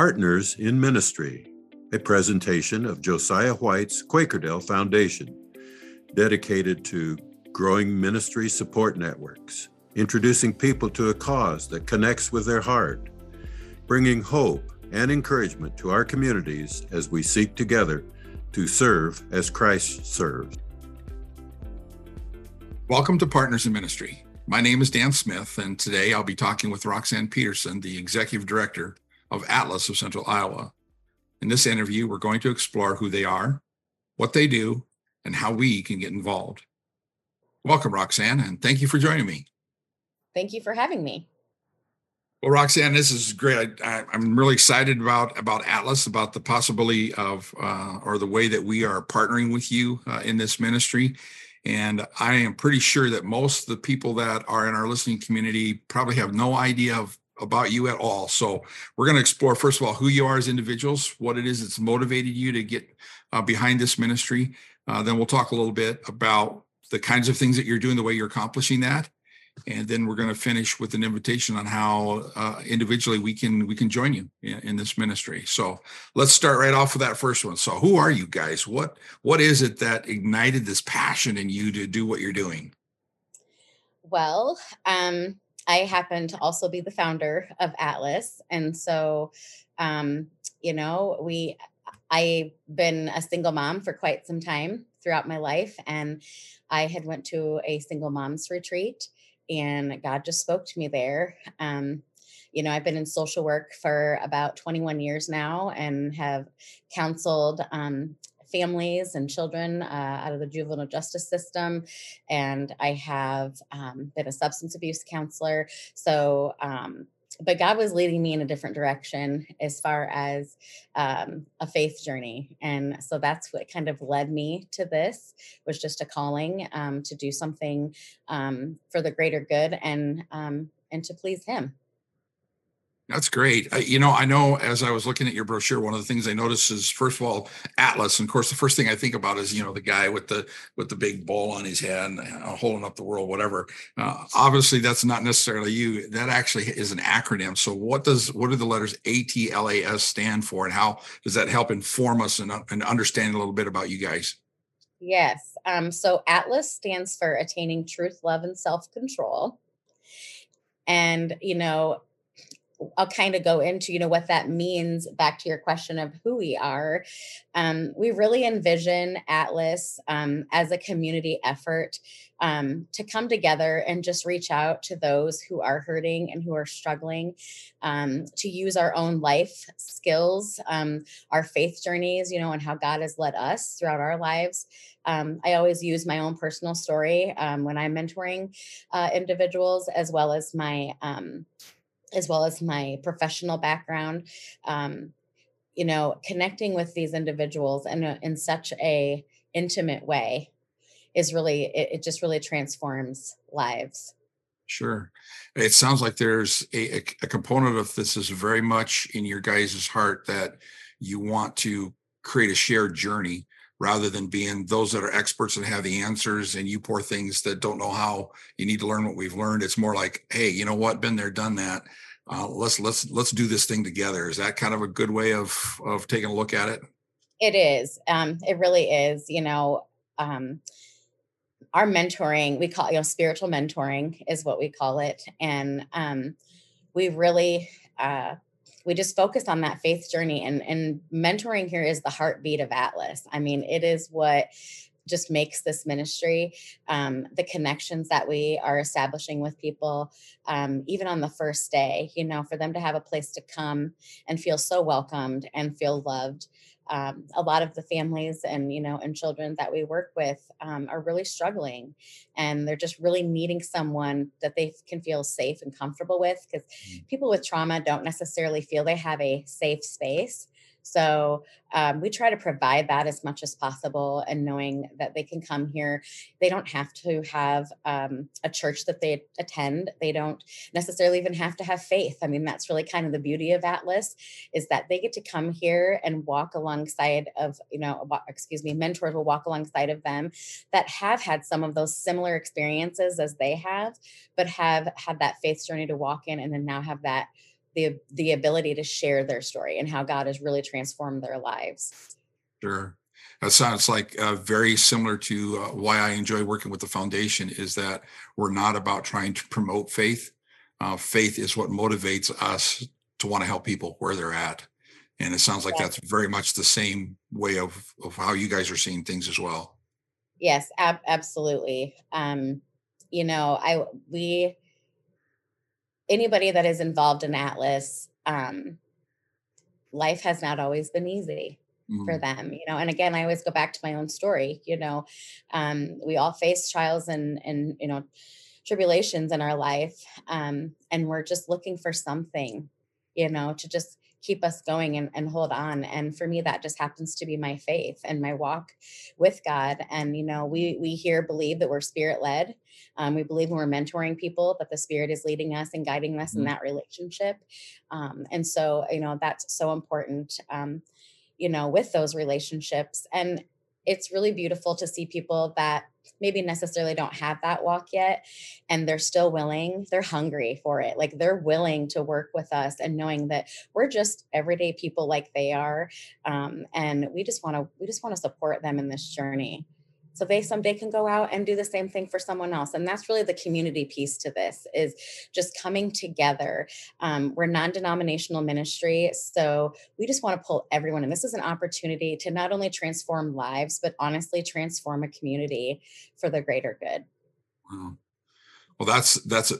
Partners in Ministry, a presentation of Josiah White's Quakerdale Foundation, dedicated to growing ministry support networks, introducing people to a cause that connects with their heart, bringing hope and encouragement to our communities as we seek together to serve as Christ serves. Welcome to Partners in Ministry. My name is Dan Smith, and today I'll be talking with Roxanne Petersen, the Executive Director of Atlas of Central Iowa. In this interview, we're going to explore who they are, what they do, and how we can get involved. Welcome, Roxanne, and thank you for joining me. Thank you for having me. Well, Roxanne, this is great. I, am really excited about about Atlas, about the possibility of uh, or the way that we are partnering with you uh, in this ministry. And I am pretty sure that most of the people that are in our listening community probably have no idea of, about you at all. So we're going to explore, first of all, who you are as individuals, what it is that's motivated you to get uh, behind this ministry. Uh, then we'll talk a little bit about the kinds of things that you're doing, the way you're accomplishing that. And then we're going to finish with an invitation on how uh, individually we can we can join you in, in, this ministry. So let's start right off with that first one. So who are you guys? What what is it that ignited this passion in you to do what you're doing? Well um, i happen to also be the founder of atlas and so um, you know we i've been a single mom for quite some time throughout my life and i had went to a single moms retreat and God just spoke to me there. Um, you know, I've been in social work for about 21 years now and have counseled um, families and children uh, out of the juvenile justice system. And I have um, been a substance abuse counselor. So, um, but God was leading me in a different direction as far as um, a faith journey, and so that's what kind of led me to this was just a calling um, to do something um, for the greater good and um, and to please Him. That's great. I, you know, I know as I was looking at your brochure, one of the things I noticed is first of all Atlas, and of course the first thing I think about is you know the guy with the with the big bowl on his head, uh, holding up the world, whatever. Uh, obviously, that's not necessarily you. That actually is an acronym. So, what does what do the letters ATLAS stand for, and how does that help inform us and, uh, and understand a little bit about you guys? Yes. Um, so Atlas stands for attaining truth, love, and self control. And you know, I'll kind of go into, you know, what that means back to your question of who we are. Um, we really envision Atlas um, as a community effort um, to come together and just reach out to those who are hurting and who are struggling, um, to use our own life skills, um, our faith journeys, you know, and how God has led us throughout our lives. Um, I always use my own personal story when I'm mentoring uh, individuals, as well as my as well as my professional background um, you know connecting with these individuals in, a, in such a intimate way is really it, it just really transforms lives Sure. It sounds like there's a, a, component of this is very much in your guys' heart that you want to create a shared journey rather than being those that are experts and have the answers and you poor things that don't know how you need to learn what we've learned. It's more like hey you know what? Been there done that. Uh, let's let's let's do this thing together. Is that kind of a good way of of taking a look at it? It is. Um it really is you know um our mentoring we call you know spiritual mentoring is what we call it. And um we really uh we just focus on that faith journey and and mentoring here is the heartbeat of atlas. I mean it is what just makes this ministry um, the connections that we are establishing with people um, even on the first day you know for them to have a place to come and feel so welcomed and feel loved um, a lot of the families and you know and children that we work with um, are really struggling and they're just really needing someone that they can feel safe and comfortable with because mm. people with trauma don't necessarily feel they have a safe space so um, we try to provide that as much as possible and knowing that they can come here. They don't have to have um, a church that they attend. They don't necessarily even have to have faith. I mean, that's really kind of the beauty of Atlas is that they get to come here and walk alongside of, you know, excuse me, mentors will walk alongside of them that have had some of those similar experiences as they have, but have had that faith journey to walk in and then now have that the the ability to share their story and how God has really transformed their lives. Sure. That sounds like uh, very similar to uh, why I enjoy working with the foundation is that we're not about trying to promote faith. Uh, faith is what motivates us to want to help people where they're at. And it sounds like Yeah. that's very much the same way of, of how you guys are seeing things as well. Yes, ab- absolutely. Um, you know, I we anybody that is involved in Atlas, um, life has not always been easy for Mm, them, you know. And again, I always go back to my own story. You know, um, we all face trials and and you know tribulations in our life, um, and we're just looking for something, you know, to just keep us going and, and hold on. And for me, that just happens to be my faith and my walk with God. And you know, we we here believe that we're spirit led. Um, we believe when we're mentoring people that the spirit is leading us and guiding us in mm, that relationship. Um, and so, you know, that's so important. Um, you know, with those relationships. And it's really beautiful to see people that maybe necessarily don't have that walk yet and they're still willing, they're hungry for it. Like they're willing to work with us and knowing that we're just everyday people like they are. Um, and we just want to, we just want to support them in this journey. So they someday can go out and do the same thing for someone else. And that's really the community piece to this is just coming together. Um, we're non-denominational ministry. So we just want to pull everyone and This is an opportunity to not only transform lives, but honestly transform a community for the greater good. wow. Well, that's that's a,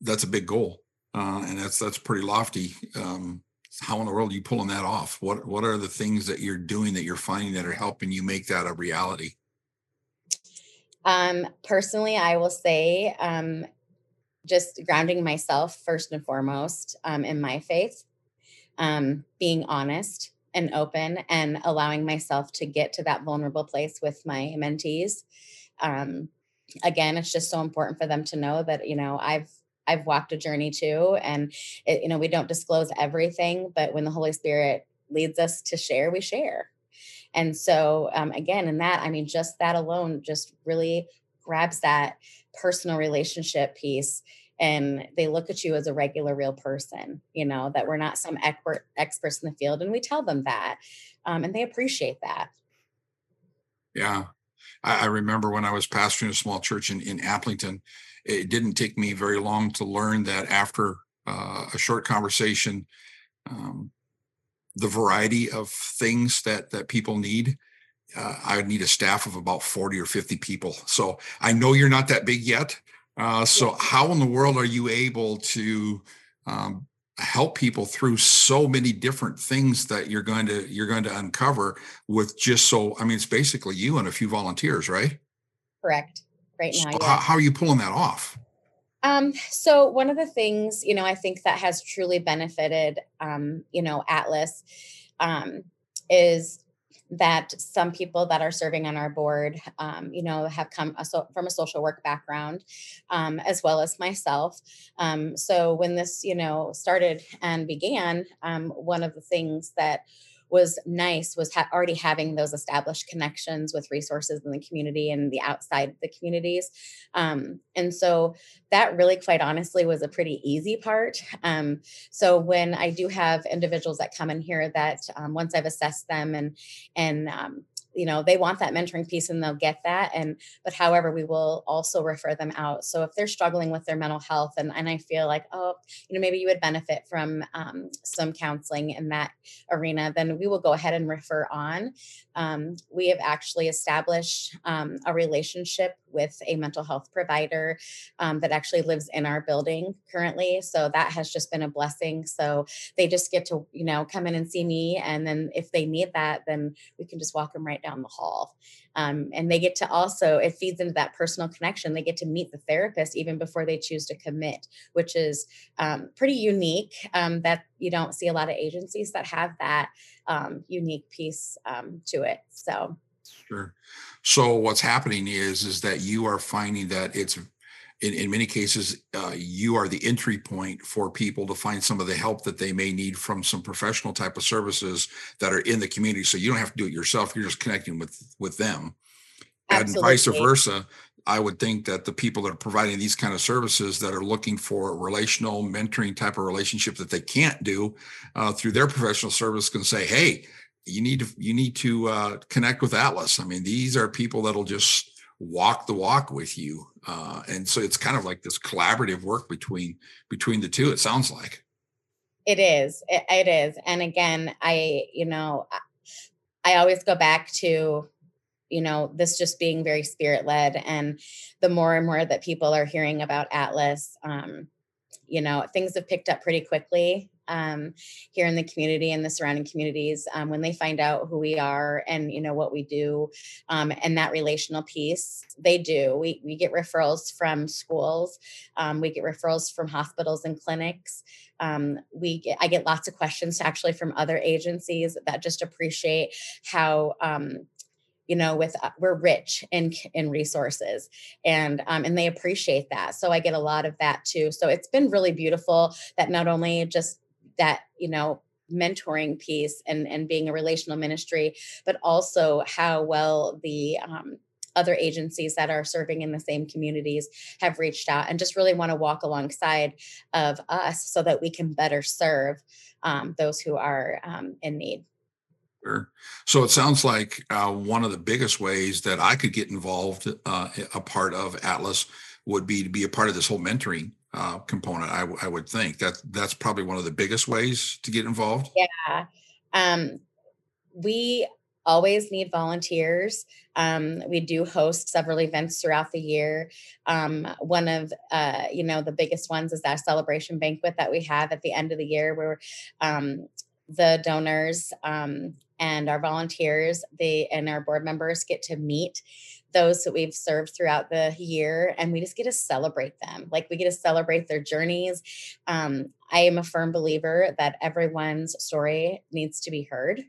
that's a big goal, uh, and that's that's pretty lofty. Um, how in the world are you pulling that off? What what are the things that you're doing that you're finding that are helping you make that a reality? Um, personally, I will say um, just grounding myself first and foremost um, in my faith, um, being honest and open, and allowing myself to get to that vulnerable place with my mentees. Um, again, it's just so important for them to know that you know I've I've walked a journey too, and it, you know we don't disclose everything, but when the Holy Spirit leads us to share, we share. And so, um, again, in that, I mean, just that alone just really grabs that personal relationship piece. And they look at you as a regular, real person, you know, that we're not some expert experts in the field. And we tell them that. Um, and they appreciate that. Yeah. I, I remember when I was pastoring a small church in, in Aplington, it didn't take me very long to learn that after uh, a short conversation, um, the variety of things that that people need, uh, I would need a staff of about 40 or 50 people. So I know you're not that big yet. Uh, so Yeah. how in the world are you able to um, help people through so many different things that you're going to you're going to uncover with just so I mean it's basically you and a few volunteers, right? Correct. Right So now, how, how are you pulling that off? Um, so one of the things, you know, I think that has truly benefited, um, you know, Atlas, um, is that some people that are serving on our board, um, you know, have come a so, from a social work background, um, as well as myself. Um, so when this, you know, started and began, um, one of the things that was nice was ha- already having those established connections with resources in the community and the outside the communities. Um, and so that really quite honestly was a pretty easy part um, so when i do have individuals that come in here that um, once i've assessed them and and um, you know they want that mentoring piece and they'll get that and but however we will also refer them out. So if they're struggling with their mental health and, and i feel like oh you know maybe you would benefit from um, some counseling in that arena then we will go ahead and refer on. Um, we have actually established um, a relationship with a mental health provider um, that actually lives in our building currently. So that has just been a blessing. So they just get to, you know, come in and see me. And then if they need that, then we can just walk them right down the hall. Um, and they get to also, it feeds into that personal connection. They get to meet the therapist even before they choose to commit, which is um, pretty unique um, that you don't see a lot of agencies that have that um, unique piece um, to it. So, Sure. So what's happening is is that you are finding that it's in, in many cases uh, you are the entry point for people to find some of the help that they may need from some professional type of services that are in the community. So you don't have to do it yourself. You're just connecting with with them. And vice versa. I would think that the people that are providing these kind of services that are looking for relational mentoring type of relationship that they can't do uh, through their professional service can say, "Hey, you need to you need to uh, connect with Atlas." I mean, these are people that'll just walk the walk with you, uh, and so it's kind of like this collaborative work between between the two. It sounds like it is. it, it is, and again, I you know, I always go back to you know this just being very spirit led and the more and more that people are hearing about atlas um, you know things have picked up pretty quickly um, here in the community and the surrounding communities um, when they find out who we are and you know what we do um, and that relational piece they do. We, we get referrals from schools um, we get referrals from hospitals and clinics um, we get, i get lots of questions actually from other agencies that just appreciate how um, you know with uh, we're rich in in resources and um, and they appreciate that. So i get a lot of that too. So it's been really beautiful that not only just that you know mentoring piece and and being a relational ministry but also how well the um, other agencies that are serving in the same communities have reached out and just really want to walk alongside of us so that we can better serve um, those who are um, in need Sure. So it sounds like uh, one of the biggest ways that I could get involved, uh, a part of Atlas, would be to be a part of this whole mentoring uh, component. I, w- I would think that that's probably one of the biggest ways to get involved. Yeah. Um, we always need volunteers. Um, we do host several events throughout the year. Um, one of uh, you know the biggest ones is that celebration banquet that we have at the end of the year, where um, the donors um, and our volunteers they and our board members get to meet those that we've served throughout the year and we just get to celebrate them like we get to celebrate their journeys um, i am a firm believer that everyone's story needs to be heard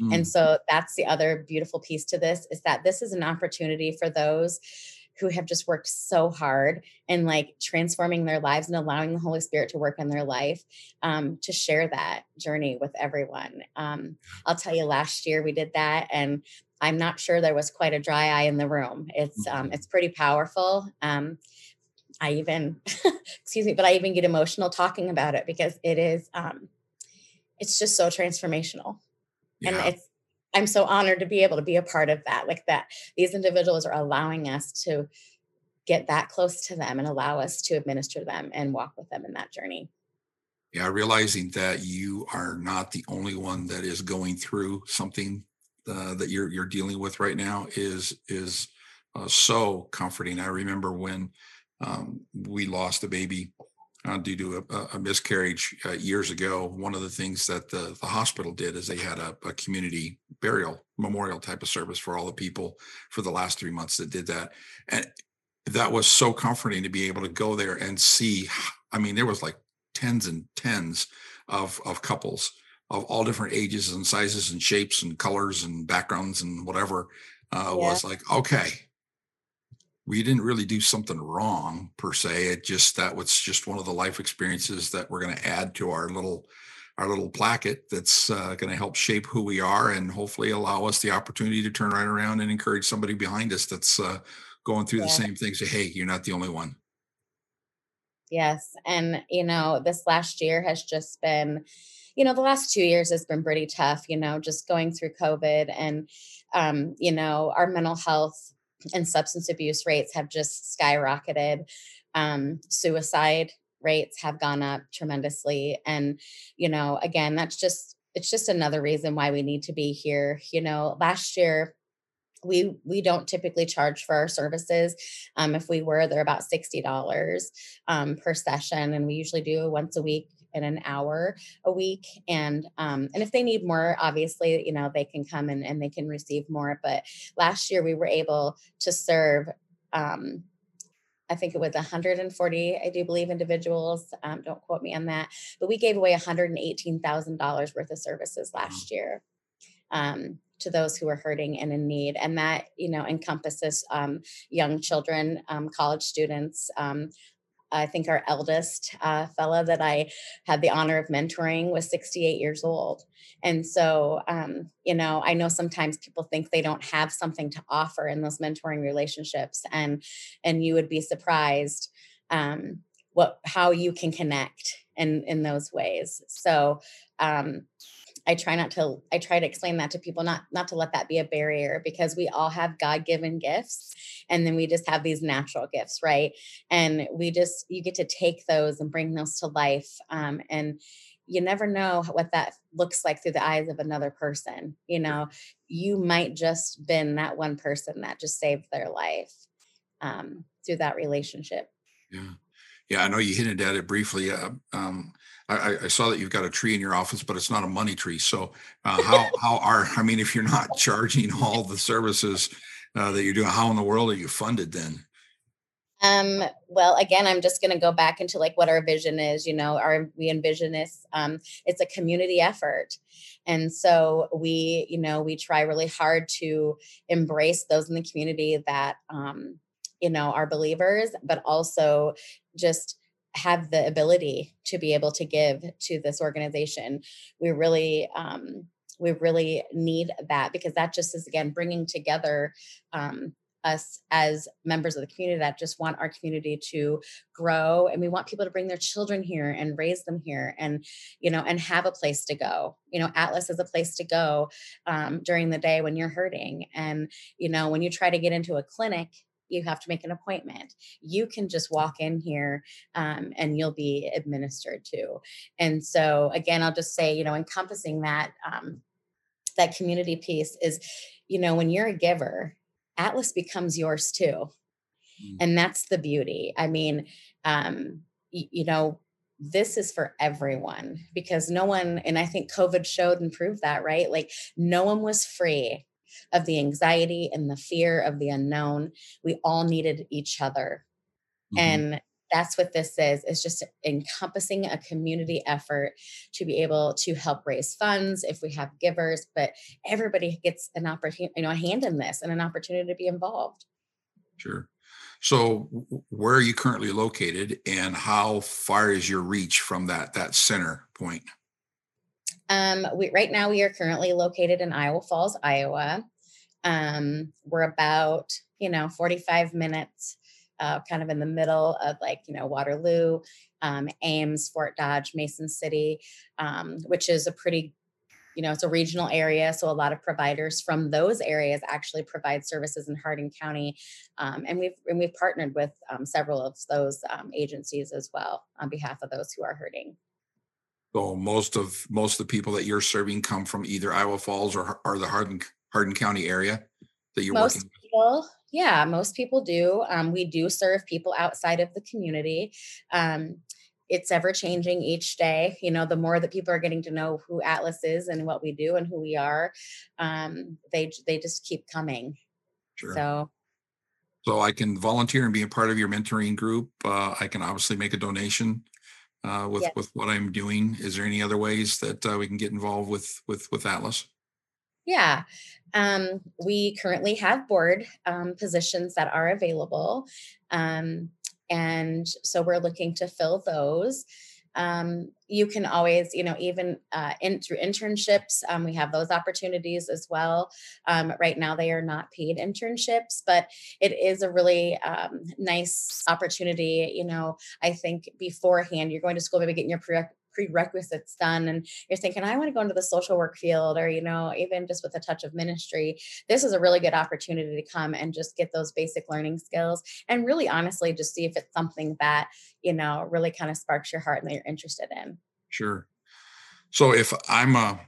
mm. and so that's the other beautiful piece to this is that this is an opportunity for those who have just worked so hard and like transforming their lives and allowing the Holy Spirit to work in their life um, to share that journey with everyone. Um, I'll tell you, last year we did that, and I'm not sure there was quite a dry eye in the room. It's um, mm-hmm. it's pretty powerful. Um, I even, excuse me, but I even get emotional talking about it because it is, um, it's just so transformational, yeah. and it's I'm so honored to be able to be a part of that. Like that, these individuals are allowing us to get that close to them and allow us to administer them and walk with them in that journey. Yeah, realizing that you are not the only one that is going through something uh, that you're you're dealing with right now is is uh, so comforting. I remember when um, we lost a baby uh, due to a, a miscarriage uh, years ago. One of the things that the, the hospital did is they had a, a, community burial memorial type of service for all the people for the last three months that did that. And that was so comforting to be able to go there and see. I mean, there was like tens and tens of, of couples of all different ages and sizes and shapes and colors and backgrounds and whatever uh, yeah. was like, okay, we didn't really do something wrong per se. It just that was just one of the life experiences that we're going to add to our little our little placket that's uh, going to help shape who we are and hopefully allow us the opportunity to turn right around and encourage somebody behind us that's uh, going through yeah. the same things. Say, hey, you're not the only one. Yes, and you know this last year has just been you know the last two years has been pretty tough you know just going through covid and um, you know our mental health and substance abuse rates have just skyrocketed. Um, suicide rates have gone up tremendously. And, you know, again, that's just, it's just another reason why we need to be here. You know, last year, we we don't typically charge for our services um, if we were they're about $60 um, per session and we usually do once a week in an hour a week and um, and if they need more obviously you know they can come and, and they can receive more but last year we were able to serve um, I think it was 140, I do believe, individuals. Um, don't quote me on that. But we gave away $118,000 worth of services last year um, to those who are hurting and in need. And that, you know, encompasses um, young children, um, college students, um, I think our eldest uh, fella that I had the honor of mentoring was 68 years old. And so, um, you know, I know sometimes people think they don't have something to offer in those mentoring relationships, and and you would be surprised um, what how you can connect in in those ways. So, um, I try not to I try to explain that to people not not to let that be a barrier because we all have God-given gifts and then we just have these natural gifts, right? And we just you get to take those and bring those to life um, and you never know what that looks like through the eyes of another person you know? You might just been that one person that just saved their life um, through that relationship. Yeah yeah i know you hinted at it briefly uh, um, I, I, saw that you've got a tree in your office, but it's not a money tree. So uh, how how are I mean, if you're not charging all the services uh, that you're doing, how in the world are you funded then? Um, well, again, I'm just going to go back into like what our vision is. You know, our we envision this. Um, it's a community effort, and so we, you know, we try really hard to embrace those in the community that, um, you know, are believers, but also just have the ability to be able to give to this organization. We really, um, we really need that because that just is again bringing together um, us as members of the community that just want our community to grow and we want people to bring their children here and raise them here and you know and have a place to go you know atlas is a place to go um, during the day when you're hurting and you know when you try to get into a clinic you have to make an appointment. You can just walk in here um, and you'll be administered to. And so, again, I'll just say, you know, encompassing that um, that community piece is, you know, when you're a giver, Atlas becomes yours too, mm. and that's the beauty. I mean, um, y- you know. This is for everyone because no one, and I think COVID showed and proved that, right? Like, no one was free of the anxiety and the fear of the unknown. We all needed each other. Mm-hmm. And that's what this is it's just encompassing a community effort to be able to help raise funds if we have givers but everybody gets an opportunity you know a hand in this and an opportunity to be involved sure so where are you currently located and how far is your reach from that that center point um, we right now we are currently located in Iowa Falls, Iowa. Um, we're about you know 45 minutes, uh, kind of in the middle of like you know Waterloo, um, Ames, Fort Dodge, Mason City, um, which is a pretty you know it's a regional area so a lot of providers from those areas actually provide services in hardin county um, and we've and we've partnered with um, several of those um, agencies as well on behalf of those who are hurting so most of most of the people that you're serving come from either Iowa Falls or, or the Hardin Hardin County area that you're most working. People, yeah, most people do. Um, we do serve people outside of the community. Um, it's ever changing each day. You know, the more that people are getting to know who Atlas is and what we do and who we are, um, they they just keep coming. Sure. So so I can volunteer and be a part of your mentoring group. Uh, I can obviously make a donation uh, with, with what I'm doing. Is there any other ways that uh, we can get involved with, with, with Atlas? Yeah. Um, we currently have board um, positions that are available. Um, and so we're looking to fill those um, you can always you know even uh, in through internships um, we have those opportunities as well. Um, right now they are not paid internships but it is a really um, nice opportunity you know i think beforehand you're going to school maybe getting your pre- prerequisites done and you're thinking i want to go into the social work field or you know even just with a touch of ministry this is a really good opportunity to come and just get those basic learning skills and really honestly just see if it's something that you know really kind of sparks your heart and that you're interested in. Sure. So if i'm a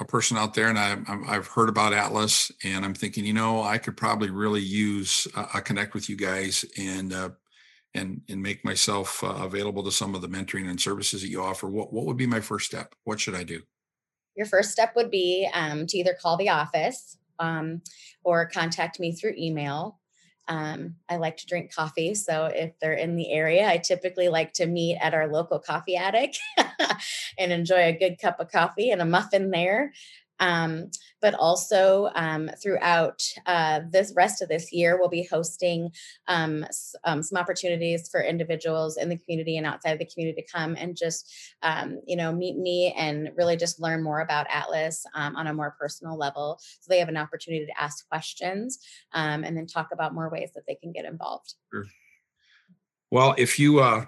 a person out there and I, have heard about Atlas and I'm thinking, you know, I could probably really use a, a connect with you guys and uh, and and make myself uh, available to some of the mentoring and services that you offer what what would be my first step what should i do your first step would be um, to either call the office um, or contact me through email um, I like to drink coffee. So if they're in the area, I typically like to meet at our local coffee attic and enjoy a good cup of coffee and a muffin there. Um, but also um, throughout uh, this rest of this year, we'll be hosting um, um, some opportunities for individuals in the community and outside of the community to come and just, um, you know, meet me and really just learn more about Atlas um, on a more personal level. So they have an opportunity to ask questions and then talk about more ways that they can get involved. Sure. Well, if you uh,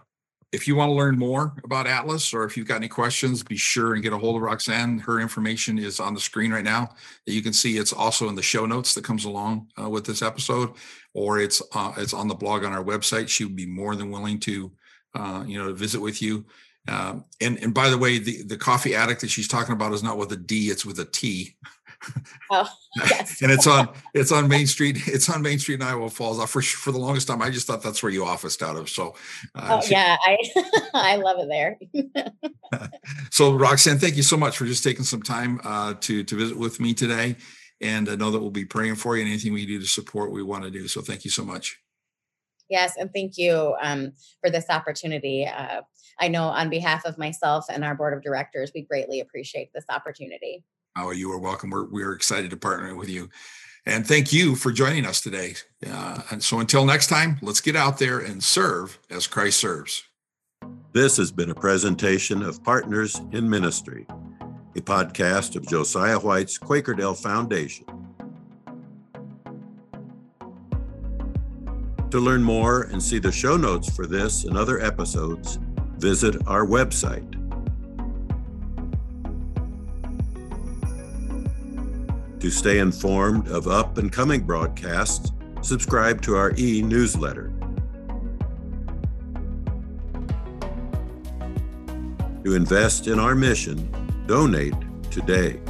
if you want to learn more about Atlas or if you've got any questions, be sure and get a hold of Roxanne. Her information is on the screen right now. You can see it's also in the show notes that comes along uh, with this episode, or it's uh, it's on the blog on our website. She would be more than willing to, uh, you know, visit with you. Um, and and by the way, the the coffee addict that she's talking about is not with a D; it's with a T. Oh, yes. and it's on it's on Main Street. It's on Main Street in Iowa Falls. For for the longest time, I just thought that's where you officed out of. So, uh, oh, she, yeah, I I love it there. so, Roxanne, thank you so much for just taking some time uh, to to visit with me today. And I know that we'll be praying for you and anything we do to support, we want to do. So, thank you so much. Yes, and thank you um, for this opportunity. Uh, I know on behalf of myself and our board of directors, we greatly appreciate this opportunity. Oh, you are welcome. We're, we're excited to partner with you. And thank you for joining us today. Uh, and so until next time, let's get out there and serve as Christ serves. This has been a presentation of Partners in Ministry, a podcast of Josiah White's Quakerdale Foundation. To learn more and see the show notes for this and other episodes, visit our website To stay informed of up and coming broadcasts, subscribe to our e newsletter. To invest in our mission, donate today.